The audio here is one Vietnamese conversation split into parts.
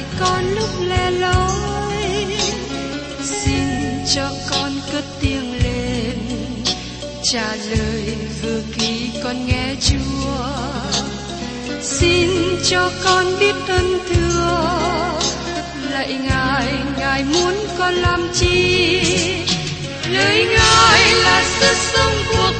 dạy con lúc lẻ loi xin cho con cất tiếng lên, trả lời vừa khi con nghe chúa. Xin cho con biết ơn thưa, lạy ngài ngài muốn con làm chi? Lời ngài là sức sống cuộc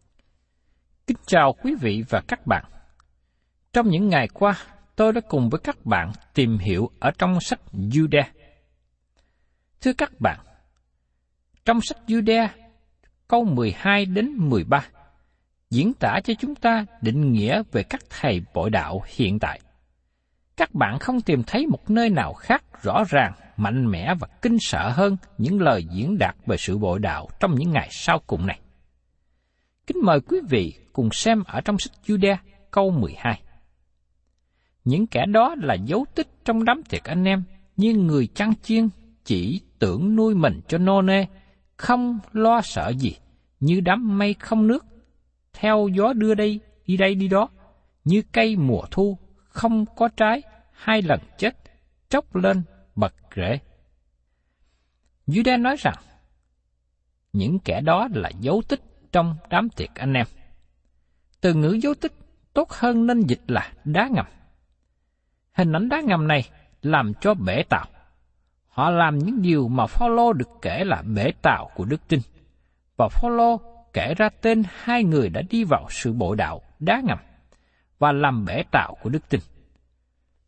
Kính chào quý vị và các bạn. Trong những ngày qua, tôi đã cùng với các bạn tìm hiểu ở trong sách Jude. Thưa các bạn, trong sách Jude, câu 12 đến 13, diễn tả cho chúng ta định nghĩa về các thầy bội đạo hiện tại. Các bạn không tìm thấy một nơi nào khác rõ ràng, mạnh mẽ và kinh sợ hơn những lời diễn đạt về sự bội đạo trong những ngày sau cùng này. Kính mời quý vị cùng xem ở trong sách Jude câu 12. Những kẻ đó là dấu tích trong đám tiệc anh em, như người chăn chiên chỉ tưởng nuôi mình cho nô nê, không lo sợ gì, như đám mây không nước, theo gió đưa đây, đi đây đi đó, như cây mùa thu, không có trái, hai lần chết, tróc lên, bật rễ. Jude nói rằng, những kẻ đó là dấu tích trong đám tiệc anh em. Từ ngữ dấu tích tốt hơn nên dịch là đá ngầm. Hình ảnh đá ngầm này làm cho bể tàu. Họ làm những điều mà Phaolô được kể là bể tàu của đức tin. Và Phaolô kể ra tên hai người đã đi vào sự bội đạo đá ngầm và làm bể tạo của đức tin.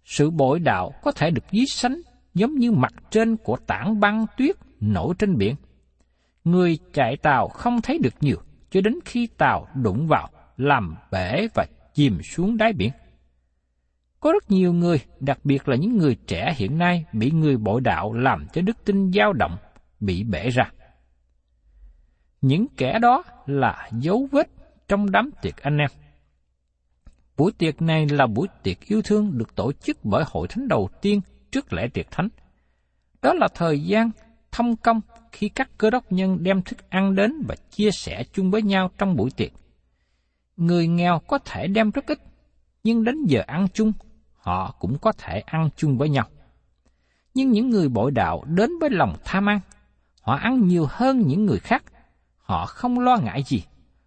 Sự bội đạo có thể được ví sánh giống như mặt trên của tảng băng tuyết nổi trên biển. Người chạy tàu không thấy được nhiều cho đến khi tàu đụng vào, làm bể và chìm xuống đáy biển. Có rất nhiều người, đặc biệt là những người trẻ hiện nay bị người bội đạo làm cho đức tin dao động, bị bể ra. Những kẻ đó là dấu vết trong đám tiệc anh em. Buổi tiệc này là buổi tiệc yêu thương được tổ chức bởi hội thánh đầu tiên trước lễ tiệc thánh. Đó là thời gian thông công khi các cơ đốc nhân đem thức ăn đến và chia sẻ chung với nhau trong buổi tiệc. Người nghèo có thể đem rất ít, nhưng đến giờ ăn chung, họ cũng có thể ăn chung với nhau. Nhưng những người bội đạo đến với lòng tham ăn, họ ăn nhiều hơn những người khác, họ không lo ngại gì.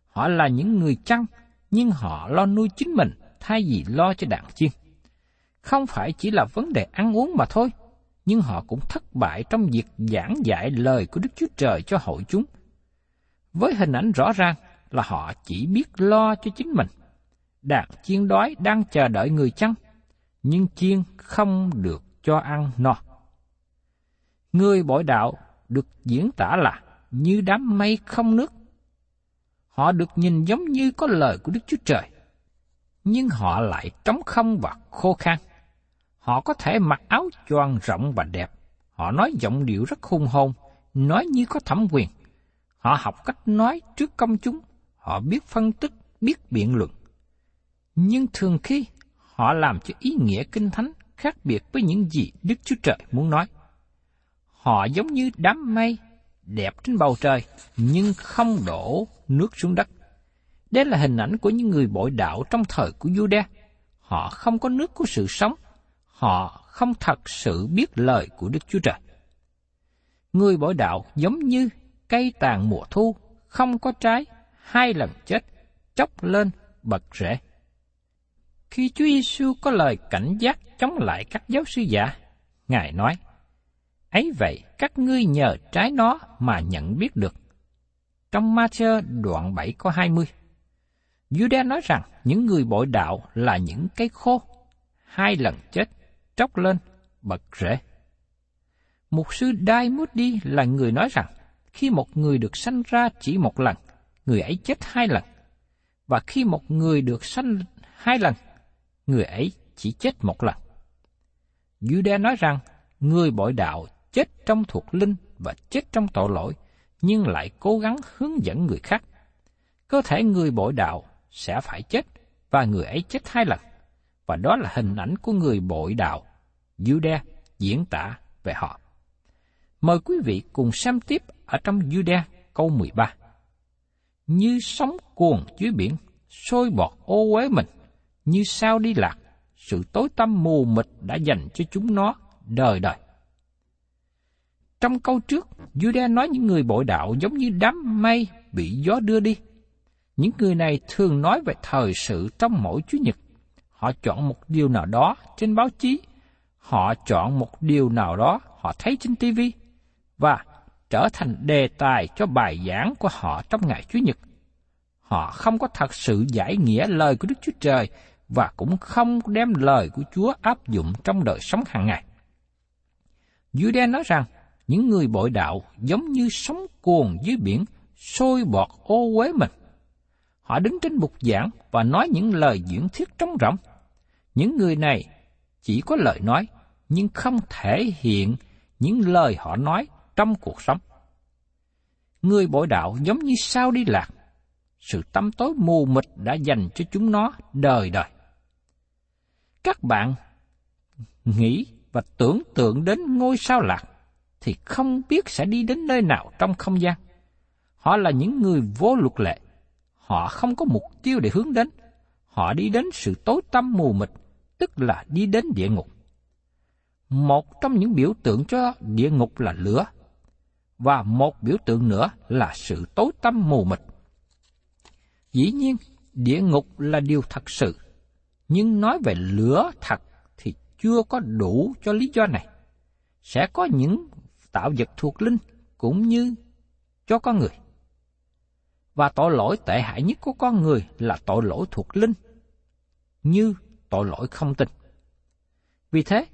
Họ là những người chăn, nhưng họ lo nuôi chính mình thay vì lo cho đàn chiên. Không phải chỉ là vấn đề ăn uống mà thôi, nhưng họ cũng thất bại trong việc giảng dạy lời của Đức Chúa Trời cho hội chúng. Với hình ảnh rõ ràng là họ chỉ biết lo cho chính mình. Đàn chiên đói đang chờ đợi người chăn, nhưng chiên không được cho ăn no. Người bội đạo được diễn tả là như đám mây không nước. Họ được nhìn giống như có lời của Đức Chúa Trời, nhưng họ lại trống không và khô khan. Họ có thể mặc áo choàng rộng và đẹp. Họ nói giọng điệu rất hung hồn, nói như có thẩm quyền. Họ học cách nói trước công chúng. Họ biết phân tích, biết biện luận. Nhưng thường khi họ làm cho ý nghĩa kinh thánh khác biệt với những gì Đức Chúa Trời muốn nói. Họ giống như đám mây đẹp trên bầu trời, nhưng không đổ nước xuống đất. Đây là hình ảnh của những người bội đạo trong thời của Juda. Họ không có nước của sự sống. Họ không thật sự biết lời của Đức Chúa Trời. Người bội đạo giống như cây tàn mùa thu, không có trái, hai lần chết, chốc lên, bật rễ. Khi Chúa Giêsu có lời cảnh giác chống lại các giáo sư giả, Ngài nói, ấy vậy các ngươi nhờ trái nó mà nhận biết được. Trong Ma-thơ đoạn 7 có 20, Giuđa nói rằng những người bội đạo là những cây khô, hai lần chết, tróc lên, bật rễ. Mục sư Dai đi là người nói rằng, khi một người được sanh ra chỉ một lần, người ấy chết hai lần. Và khi một người được sanh hai lần, người ấy chỉ chết một lần. Judah nói rằng, người bội đạo chết trong thuộc linh và chết trong tội lỗi, nhưng lại cố gắng hướng dẫn người khác. Cơ thể người bội đạo sẽ phải chết, và người ấy chết hai lần. Và đó là hình ảnh của người bội đạo, Judah diễn tả về họ. Mời quý vị cùng xem tiếp ở trong Judah câu 13. Như sóng cuồng dưới biển, sôi bọt ô uế mình, như sao đi lạc, sự tối tăm mù mịt đã dành cho chúng nó đời đời. Trong câu trước, Judah nói những người bội đạo giống như đám mây bị gió đưa đi. Những người này thường nói về thời sự trong mỗi Chủ nhật. Họ chọn một điều nào đó trên báo chí, họ chọn một điều nào đó họ thấy trên TV và trở thành đề tài cho bài giảng của họ trong ngày Chủ nhật. Họ không có thật sự giải nghĩa lời của Đức Chúa Trời và cũng không đem lời của Chúa áp dụng trong đời sống hàng ngày. Jude nói rằng, những người bội đạo giống như sóng cuồn dưới biển, sôi bọt ô uế mình. Họ đứng trên bục giảng và nói những lời diễn thuyết trống rỗng. Những người này chỉ có lời nói, nhưng không thể hiện những lời họ nói trong cuộc sống. Người bội đạo giống như sao đi lạc, sự tâm tối mù mịt đã dành cho chúng nó đời đời. Các bạn nghĩ và tưởng tượng đến ngôi sao lạc, thì không biết sẽ đi đến nơi nào trong không gian. Họ là những người vô luật lệ. Họ không có mục tiêu để hướng đến. Họ đi đến sự tối tăm mù mịt, tức là đi đến địa ngục. Một trong những biểu tượng cho địa ngục là lửa, và một biểu tượng nữa là sự tối tăm mù mịt. Dĩ nhiên, địa ngục là điều thật sự, nhưng nói về lửa thật thì chưa có đủ cho lý do này. Sẽ có những tạo vật thuộc linh cũng như cho con người. Và tội lỗi tệ hại nhất của con người là tội lỗi thuộc linh, như tội lỗi không tin. Vì thế,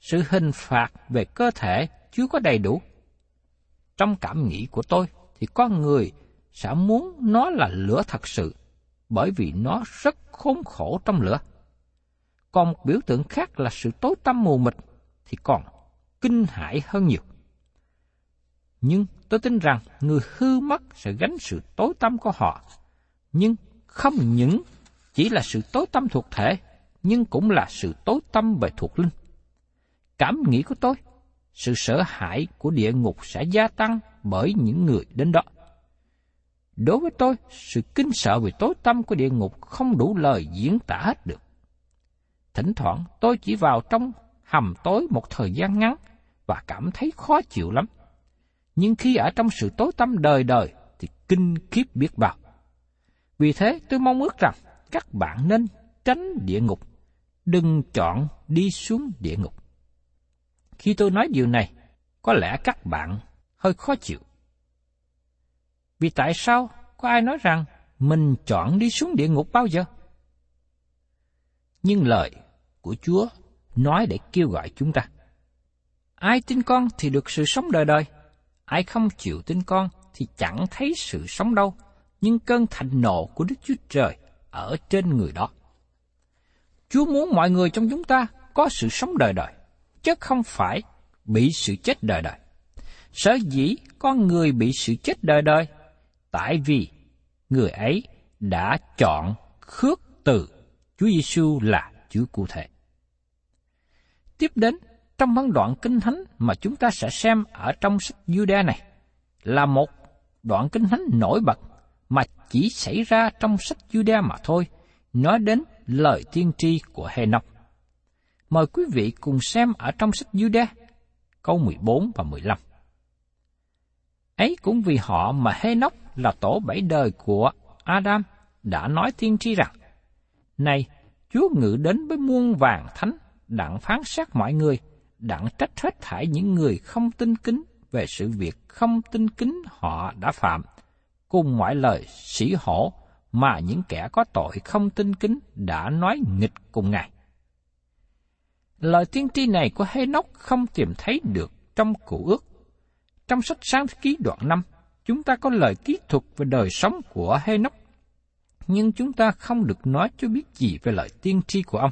sự hình phạt về cơ thể chưa có đầy đủ. Trong cảm nghĩ của tôi thì con người sẽ muốn nó là lửa thật sự, bởi vì nó rất khốn khổ trong lửa. Còn một biểu tượng khác là sự tối tăm mù mịt thì còn kinh hãi hơn nhiều. Nhưng tôi tin rằng người hư mất sẽ gánh sự tối tâm của họ. Nhưng không những chỉ là sự tối tâm thuộc thể, nhưng cũng là sự tối tâm về thuộc linh. Cảm nghĩ của tôi, sự sợ hãi của địa ngục sẽ gia tăng bởi những người đến đó. Đối với tôi, sự kinh sợ về tối tâm của địa ngục không đủ lời diễn tả hết được. Thỉnh thoảng tôi chỉ vào trong hầm tối một thời gian ngắn và cảm thấy khó chịu lắm nhưng khi ở trong sự tối tâm đời đời thì kinh khiếp biết bao. Vì thế tôi mong ước rằng các bạn nên tránh địa ngục, đừng chọn đi xuống địa ngục. Khi tôi nói điều này, có lẽ các bạn hơi khó chịu. Vì tại sao có ai nói rằng mình chọn đi xuống địa ngục bao giờ? Nhưng lời của Chúa nói để kêu gọi chúng ta. Ai tin con thì được sự sống đời đời, ai không chịu tin con thì chẳng thấy sự sống đâu, nhưng cơn thạnh nộ của Đức Chúa Trời ở trên người đó. Chúa muốn mọi người trong chúng ta có sự sống đời đời, chứ không phải bị sự chết đời đời. Sở dĩ con người bị sự chết đời đời, tại vì người ấy đã chọn khước từ Chúa Giêsu là Chúa cụ thể. Tiếp đến, trong văn đoạn kinh thánh mà chúng ta sẽ xem ở trong sách Giuđa này, là một đoạn kinh thánh nổi bật mà chỉ xảy ra trong sách Giuđa mà thôi, nói đến lời tiên tri của Henoch. Mời quý vị cùng xem ở trong sách Juda, câu 14 và 15. Ấy cũng vì họ mà Henoch là tổ bảy đời của Adam đã nói tiên tri rằng, Này, Chúa ngự đến với muôn vàng thánh, đặng phán xét mọi người, đặng trách hết thảy những người không tin kính về sự việc không tin kính họ đã phạm, cùng mọi lời sĩ hổ mà những kẻ có tội không tin kính đã nói nghịch cùng Ngài. Lời tiên tri này của Hê-nóc không tìm thấy được trong cụ ước. Trong sách sáng ký đoạn 5, chúng ta có lời kỹ thuật về đời sống của Hê-nóc, nhưng chúng ta không được nói cho biết gì về lời tiên tri của ông.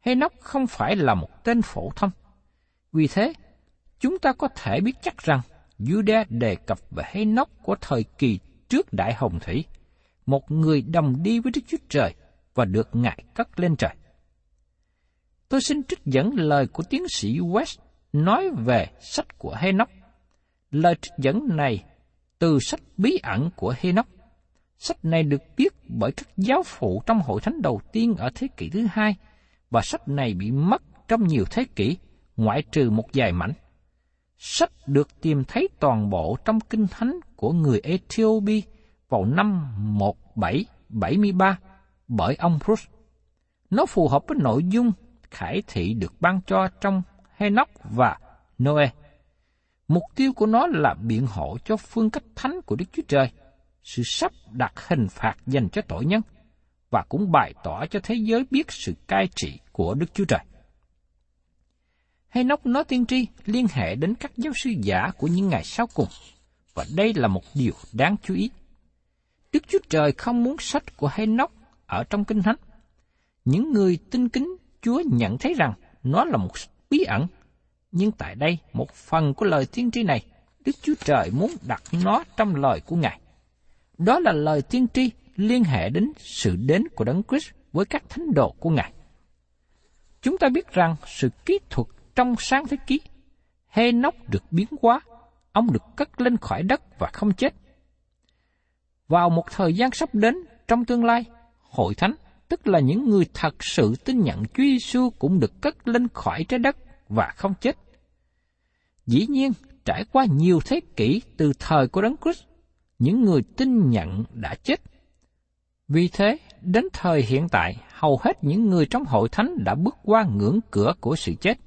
Hê-nóc không phải là một tên phổ thông. Vì thế, chúng ta có thể biết chắc rằng Judah đề cập về Hê-nóc của thời kỳ trước Đại Hồng Thủy, một người đồng đi với Đức Chúa Trời và được Ngài cất lên trời. Tôi xin trích dẫn lời của tiến sĩ West nói về sách của Henoch. Lời trích dẫn này từ sách bí ẩn của Henoch. Sách này được viết bởi các giáo phụ trong hội thánh đầu tiên ở thế kỷ thứ hai, và sách này bị mất trong nhiều thế kỷ, ngoại trừ một vài mảnh. Sách được tìm thấy toàn bộ trong kinh thánh của người Ethiopia vào năm 1773 bởi ông Bruce. Nó phù hợp với nội dung khải thị được ban cho trong Henoch và Noe. Mục tiêu của nó là biện hộ cho phương cách thánh của Đức Chúa Trời, sự sắp đặt hình phạt dành cho tội nhân, và cũng bày tỏ cho thế giới biết sự cai trị của Đức Chúa Trời. Henoch nói tiên tri liên hệ đến các giáo sư giả của những ngày sau cùng, và đây là một điều đáng chú ý. Đức Chúa Trời không muốn sách của Henoch ở trong Kinh Thánh. Những người tin kính Chúa nhận thấy rằng nó là một bí ẩn. Nhưng tại đây, một phần của lời tiên tri này, Đức Chúa Trời muốn đặt nó trong lời của Ngài. Đó là lời tiên tri liên hệ đến sự đến của Đấng Christ với các thánh đồ của Ngài. Chúng ta biết rằng sự kỹ thuật trong sáng thế ký, hê nóc được biến hóa, ông được cất lên khỏi đất và không chết. Vào một thời gian sắp đến trong tương lai, hội thánh tức là những người thật sự tin nhận Chúa Giêsu cũng được cất lên khỏi trái đất và không chết. Dĩ nhiên, trải qua nhiều thế kỷ từ thời của Đấng Christ, những người tin nhận đã chết. Vì thế, đến thời hiện tại, hầu hết những người trong hội thánh đã bước qua ngưỡng cửa của sự chết.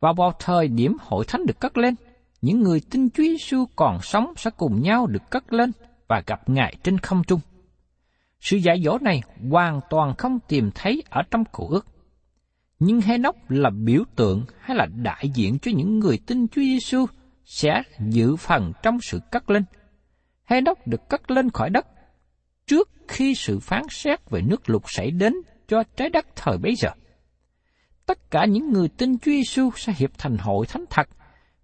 Và vào thời điểm hội thánh được cất lên, những người tin Chúa Giêsu còn sống sẽ cùng nhau được cất lên và gặp Ngài trên không trung. Sự dạy dỗ này hoàn toàn không tìm thấy ở trong cổ ước. Nhưng Henoch là biểu tượng hay là đại diện cho những người tin Chúa Giêsu sẽ giữ phần trong sự cất lên. Henoch được cất lên khỏi đất trước khi sự phán xét về nước lục xảy đến cho trái đất thời bấy giờ. Tất cả những người tin Chúa Giêsu sẽ hiệp thành hội thánh thật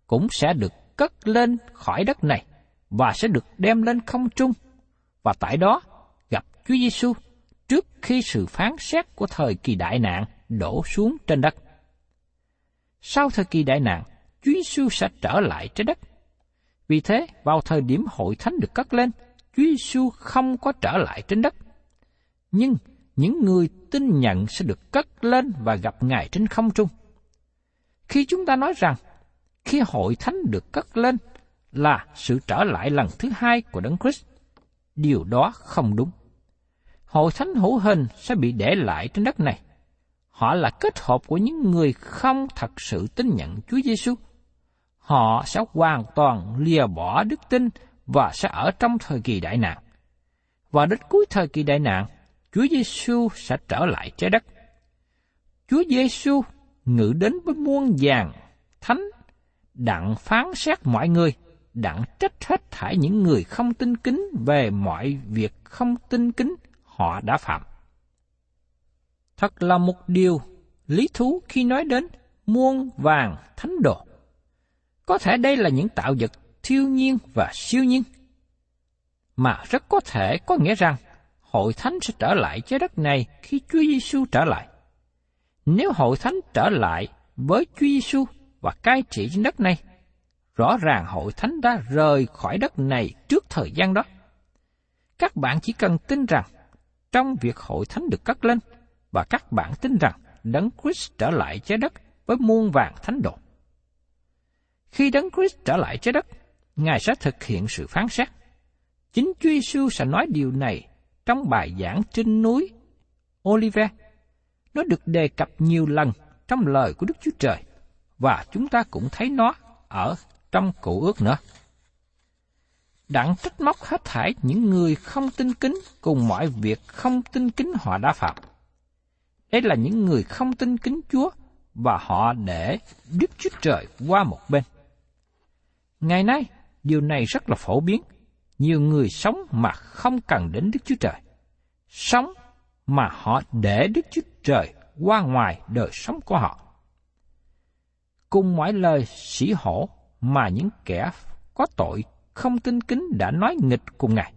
cũng sẽ được cất lên khỏi đất này và sẽ được đem lên không trung. Và tại đó, Chúa Giêsu trước khi sự phán xét của thời kỳ đại nạn đổ xuống trên đất. Sau thời kỳ đại nạn, Chúa Giêsu sẽ trở lại trái đất. Vì thế, vào thời điểm hội thánh được cất lên, Chúa Giêsu không có trở lại trên đất. Nhưng những người tin nhận sẽ được cất lên và gặp Ngài trên không trung. Khi chúng ta nói rằng, khi hội thánh được cất lên là sự trở lại lần thứ hai của Đấng Christ, điều đó không đúng hội thánh hữu hình sẽ bị để lại trên đất này. Họ là kết hợp của những người không thật sự tin nhận Chúa Giêsu. Họ sẽ hoàn toàn lìa bỏ đức tin và sẽ ở trong thời kỳ đại nạn. Và đến cuối thời kỳ đại nạn, Chúa Giêsu sẽ trở lại trái đất. Chúa Giêsu ngự đến với muôn vàng thánh đặng phán xét mọi người, đặng trách hết thảy những người không tin kính về mọi việc không tin kính họ đã phạm. Thật là một điều lý thú khi nói đến muôn vàng thánh đồ. Có thể đây là những tạo vật thiêu nhiên và siêu nhiên, mà rất có thể có nghĩa rằng hội thánh sẽ trở lại trái đất này khi Chúa Giêsu trở lại. Nếu hội thánh trở lại với Chúa Giêsu và cai trị trên đất này, rõ ràng hội thánh đã rời khỏi đất này trước thời gian đó. Các bạn chỉ cần tin rằng trong việc hội thánh được cất lên và các bạn tin rằng Đấng Christ trở lại trái đất với muôn vàng thánh đồ. Khi Đấng Christ trở lại trái đất, Ngài sẽ thực hiện sự phán xét. Chính Chúa Giêsu sẽ nói điều này trong bài giảng trên núi Olive. Nó được đề cập nhiều lần trong lời của Đức Chúa Trời và chúng ta cũng thấy nó ở trong cụ ước nữa. Đặng trách móc hết thảy những người không tin kính cùng mọi việc không tin kính họ đã phạm. Đây là những người không tin kính Chúa và họ để Đức Chúa Trời qua một bên. Ngày nay, điều này rất là phổ biến. Nhiều người sống mà không cần đến Đức Chúa Trời. Sống mà họ để Đức Chúa Trời qua ngoài đời sống của họ. Cùng mọi lời sĩ hổ mà những kẻ có tội không tin kính đã nói nghịch cùng Ngài.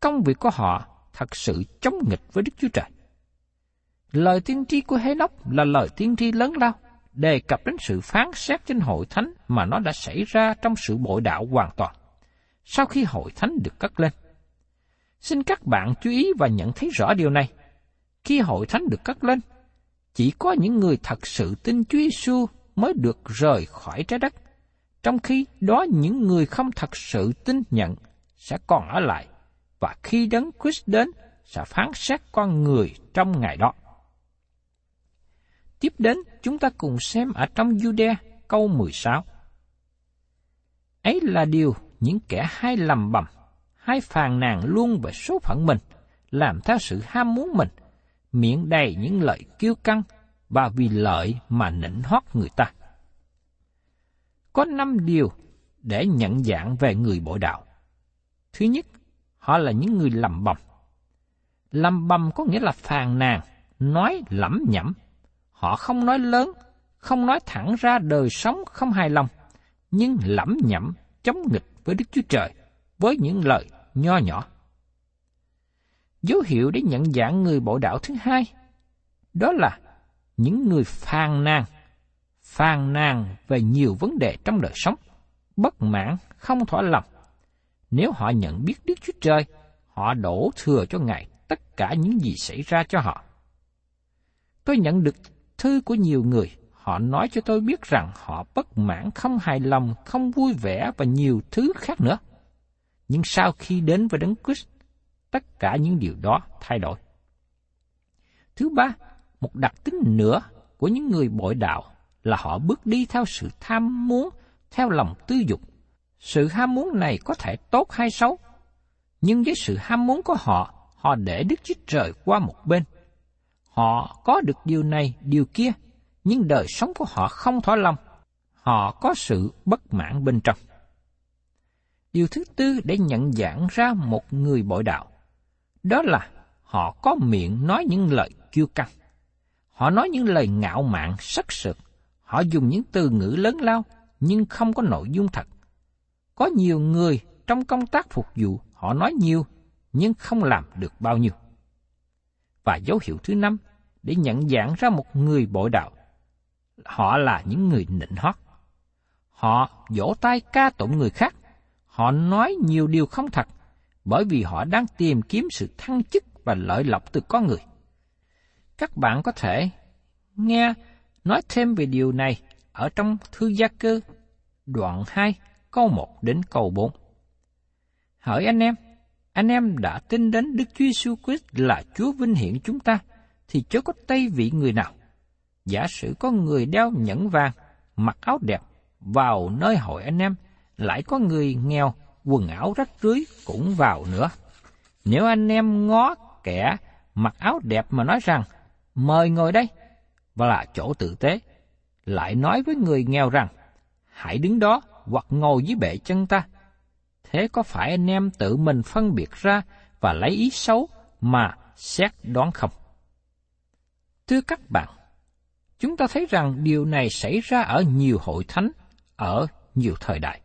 Công việc của họ thật sự chống nghịch với Đức Chúa Trời. Lời tiên tri của Hê Nóc là lời tiên tri lớn lao, đề cập đến sự phán xét trên hội thánh mà nó đã xảy ra trong sự bội đạo hoàn toàn, sau khi hội thánh được cất lên. Xin các bạn chú ý và nhận thấy rõ điều này. Khi hội thánh được cất lên, chỉ có những người thật sự tin Chúa Giêsu mới được rời khỏi trái đất, trong khi đó những người không thật sự tin nhận sẽ còn ở lại, và khi đấng Christ đến sẽ phán xét con người trong ngày đó. Tiếp đến, chúng ta cùng xem ở trong Jude câu 16. Ấy là điều những kẻ hay lầm bầm, hay phàn nàn luôn về số phận mình, làm theo sự ham muốn mình, miệng đầy những lời kiêu căng và vì lợi mà nịnh hót người ta. Có năm điều để nhận dạng về người bội đạo. Thứ nhất, họ là những người lầm bầm. Lầm bầm có nghĩa là phàn nàn, nói lẩm nhẩm, Họ không nói lớn, không nói thẳng ra đời sống không hài lòng, nhưng lẩm nhẩm chống nghịch với Đức Chúa Trời với những lời nho nhỏ. Dấu hiệu để nhận dạng người bội đạo thứ hai, đó là những người phàn nàn, phàn nàn về nhiều vấn đề trong đời sống, bất mãn, không thỏa lòng. Nếu họ nhận biết Đức Chúa Trời, họ đổ thừa cho Ngài tất cả những gì xảy ra cho họ. Tôi nhận được thư của nhiều người, họ nói cho tôi biết rằng họ bất mãn, không hài lòng, không vui vẻ và nhiều thứ khác nữa. Nhưng sau khi đến với Đấng Christ, tất cả những điều đó thay đổi. Thứ ba, một đặc tính nữa của những người bội đạo là họ bước đi theo sự tham muốn, theo lòng tư dục. Sự ham muốn này có thể tốt hay xấu, nhưng với sự ham muốn của họ, họ để Đức Chúa Trời qua một bên – Họ có được điều này, điều kia, nhưng đời sống của họ không thỏa lòng. Họ có sự bất mãn bên trong. Điều thứ tư để nhận dạng ra một người bội đạo, đó là họ có miệng nói những lời kiêu căng. Họ nói những lời ngạo mạn, sắc sực. Họ dùng những từ ngữ lớn lao, nhưng không có nội dung thật. Có nhiều người trong công tác phục vụ, họ nói nhiều, nhưng không làm được bao nhiêu. Và dấu hiệu thứ năm để nhận dạng ra một người bội đạo. Họ là những người nịnh hót. Họ vỗ tay ca tụng người khác. Họ nói nhiều điều không thật, bởi vì họ đang tìm kiếm sự thăng chức và lợi lộc từ con người. Các bạn có thể nghe nói thêm về điều này ở trong thư gia cơ đoạn 2 câu 1 đến câu 4. Hỏi anh em, anh em đã tin đến Đức Chúa Jesus Christ là Chúa vinh hiển chúng ta, thì chớ có tay vị người nào. Giả sử có người đeo nhẫn vàng, mặc áo đẹp, vào nơi hội anh em, lại có người nghèo, quần áo rách rưới cũng vào nữa. Nếu anh em ngó kẻ mặc áo đẹp mà nói rằng, mời ngồi đây, và là chỗ tử tế, lại nói với người nghèo rằng, hãy đứng đó hoặc ngồi dưới bệ chân ta, thế có phải anh em tự mình phân biệt ra và lấy ý xấu mà xét đoán không? Thưa các bạn, chúng ta thấy rằng điều này xảy ra ở nhiều hội thánh, ở nhiều thời đại.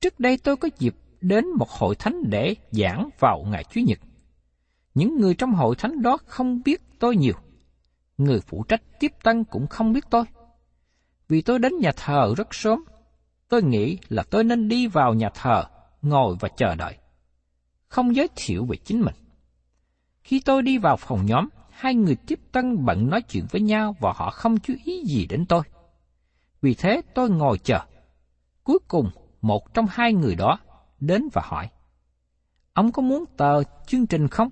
Trước đây tôi có dịp đến một hội thánh để giảng vào ngày Chủ nhật. Những người trong hội thánh đó không biết tôi nhiều. Người phụ trách tiếp tân cũng không biết tôi. Vì tôi đến nhà thờ rất sớm, tôi nghĩ là tôi nên đi vào nhà thờ, ngồi và chờ đợi. Không giới thiệu về chính mình. Khi tôi đi vào phòng nhóm, hai người tiếp tân bận nói chuyện với nhau và họ không chú ý gì đến tôi. Vì thế tôi ngồi chờ. Cuối cùng, một trong hai người đó đến và hỏi, Ông có muốn tờ chương trình không?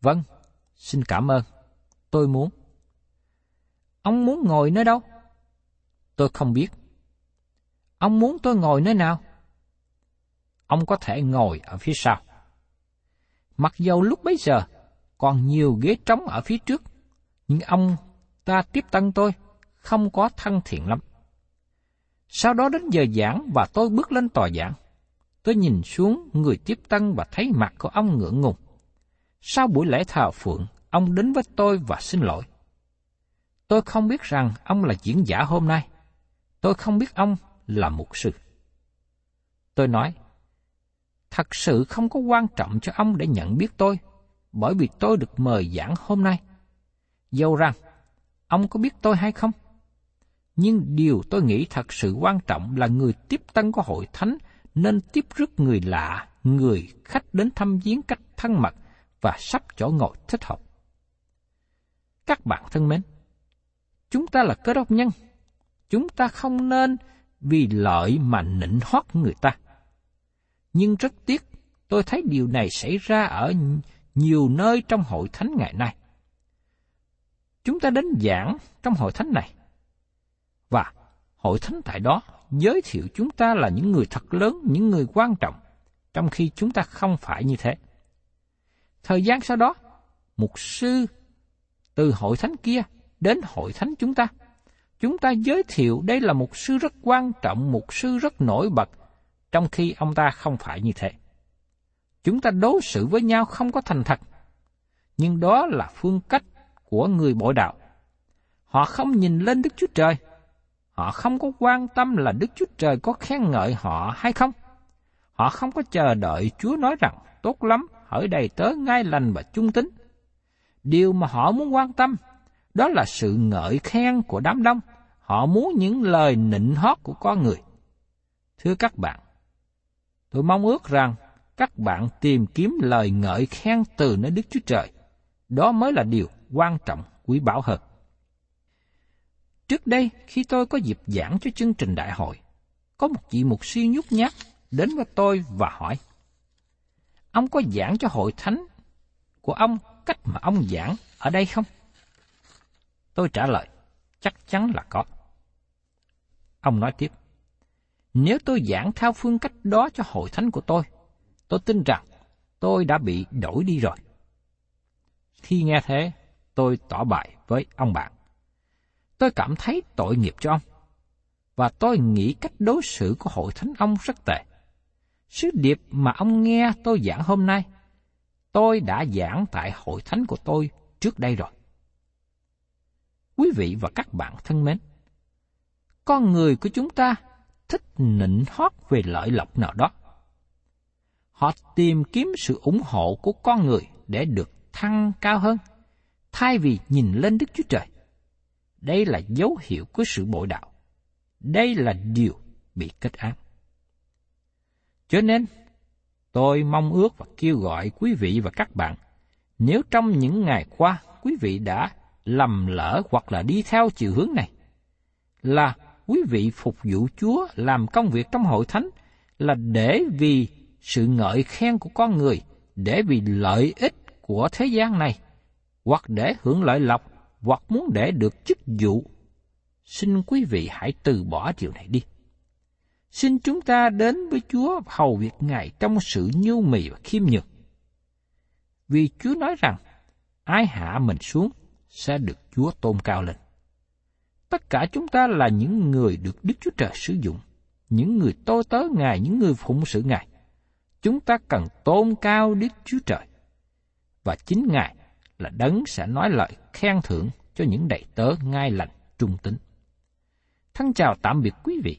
Vâng, xin cảm ơn. Tôi muốn. Ông muốn ngồi nơi đâu? Tôi không biết. Ông muốn tôi ngồi nơi nào? Ông có thể ngồi ở phía sau. Mặc dầu lúc bấy giờ còn nhiều ghế trống ở phía trước, nhưng ông ta tiếp tân tôi không có thân thiện lắm. Sau đó đến giờ giảng và tôi bước lên tòa giảng. Tôi nhìn xuống người tiếp tân và thấy mặt của ông ngượng ngùng. Sau buổi lễ thờ phượng, ông đến với tôi và xin lỗi. Tôi không biết rằng ông là diễn giả hôm nay. Tôi không biết ông là mục sư. Tôi nói, thật sự không có quan trọng cho ông để nhận biết tôi, bởi vì tôi được mời giảng hôm nay. Dẫu rằng, ông có biết tôi hay không? Nhưng điều tôi nghĩ thật sự quan trọng là người tiếp tân của hội thánh nên tiếp rước người lạ, người khách đến thăm viếng cách thân mật và sắp chỗ ngồi thích hợp. Các bạn thân mến, chúng ta là cơ đốc nhân, chúng ta không nên vì lợi mà nịnh hót người ta. Nhưng rất tiếc, tôi thấy điều này xảy ra ở nhiều nơi trong hội thánh ngày nay. Chúng ta đến giảng trong hội thánh này, và hội thánh tại đó giới thiệu chúng ta là những người thật lớn, những người quan trọng, trong khi chúng ta không phải như thế. Thời gian sau đó, mục sư từ hội thánh kia đến hội thánh chúng ta. Chúng ta giới thiệu đây là một sư rất quan trọng, một sư rất nổi bật, trong khi ông ta không phải như thế. Chúng ta đối xử với nhau không có thành thật, nhưng đó là phương cách của người bội đạo. Họ không nhìn lên Đức Chúa Trời, họ không có quan tâm là Đức Chúa Trời có khen ngợi họ hay không. Họ không có chờ đợi Chúa nói rằng tốt lắm, hỡi đầy tớ ngay lành và trung tính. Điều mà họ muốn quan tâm, đó là sự ngợi khen của đám đông. Họ muốn những lời nịnh hót của con người. Thưa các bạn, tôi mong ước rằng các bạn tìm kiếm lời ngợi khen từ nơi Đức Chúa Trời. Đó mới là điều quan trọng, quý bảo hơn. Trước đây, khi tôi có dịp giảng cho chương trình đại hội, có một vị mục sư nhút nhát đến với tôi và hỏi, Ông có giảng cho hội thánh của ông cách mà ông giảng ở đây không? Tôi trả lời, chắc chắn là có. Ông nói tiếp, nếu tôi giảng theo phương cách đó cho hội thánh của tôi, tôi tin rằng tôi đã bị đổi đi rồi. Khi nghe thế, tôi tỏ bài với ông bạn. Tôi cảm thấy tội nghiệp cho ông, và tôi nghĩ cách đối xử của hội thánh ông rất tệ. Sứ điệp mà ông nghe tôi giảng hôm nay, tôi đã giảng tại hội thánh của tôi trước đây rồi. Quý vị và các bạn thân mến, con người của chúng ta thích nịnh hót về lợi lộc nào đó. Họ tìm kiếm sự ủng hộ của con người để được thăng cao hơn, thay vì nhìn lên Đức Chúa Trời. Đây là dấu hiệu của sự bội đạo. Đây là điều bị kết án. Cho nên, tôi mong ước và kêu gọi quý vị và các bạn, nếu trong những ngày qua quý vị đã lầm lỡ hoặc là đi theo chiều hướng này, là quý vị phục vụ Chúa làm công việc trong hội thánh là để vì sự ngợi khen của con người, để vì lợi ích của thế gian này, hoặc để hưởng lợi lộc, hoặc muốn để được chức vụ. Xin quý vị hãy từ bỏ điều này đi. Xin chúng ta đến với Chúa hầu việc Ngài trong sự nhu mì và khiêm nhường. Vì Chúa nói rằng, ai hạ mình xuống sẽ được Chúa tôn cao lên. Tất cả chúng ta là những người được Đức Chúa Trời sử dụng, những người tôi tớ Ngài, những người phụng sự Ngài. Chúng ta cần tôn cao Đức Chúa Trời. Và chính Ngài là đấng sẽ nói lời khen thưởng cho những đầy tớ ngay lành trung tín. Thân chào tạm biệt quý vị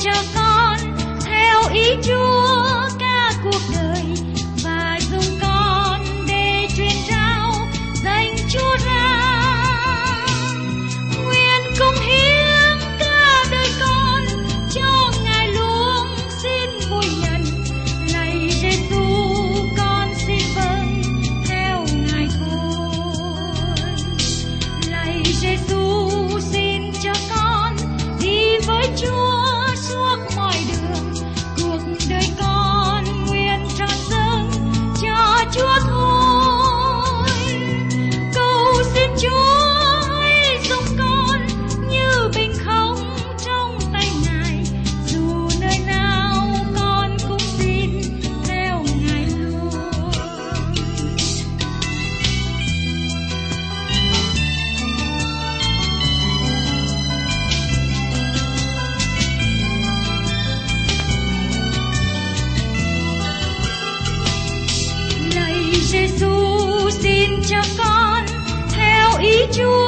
cho con theo ý Chúa. Cho con theo ý Chúa.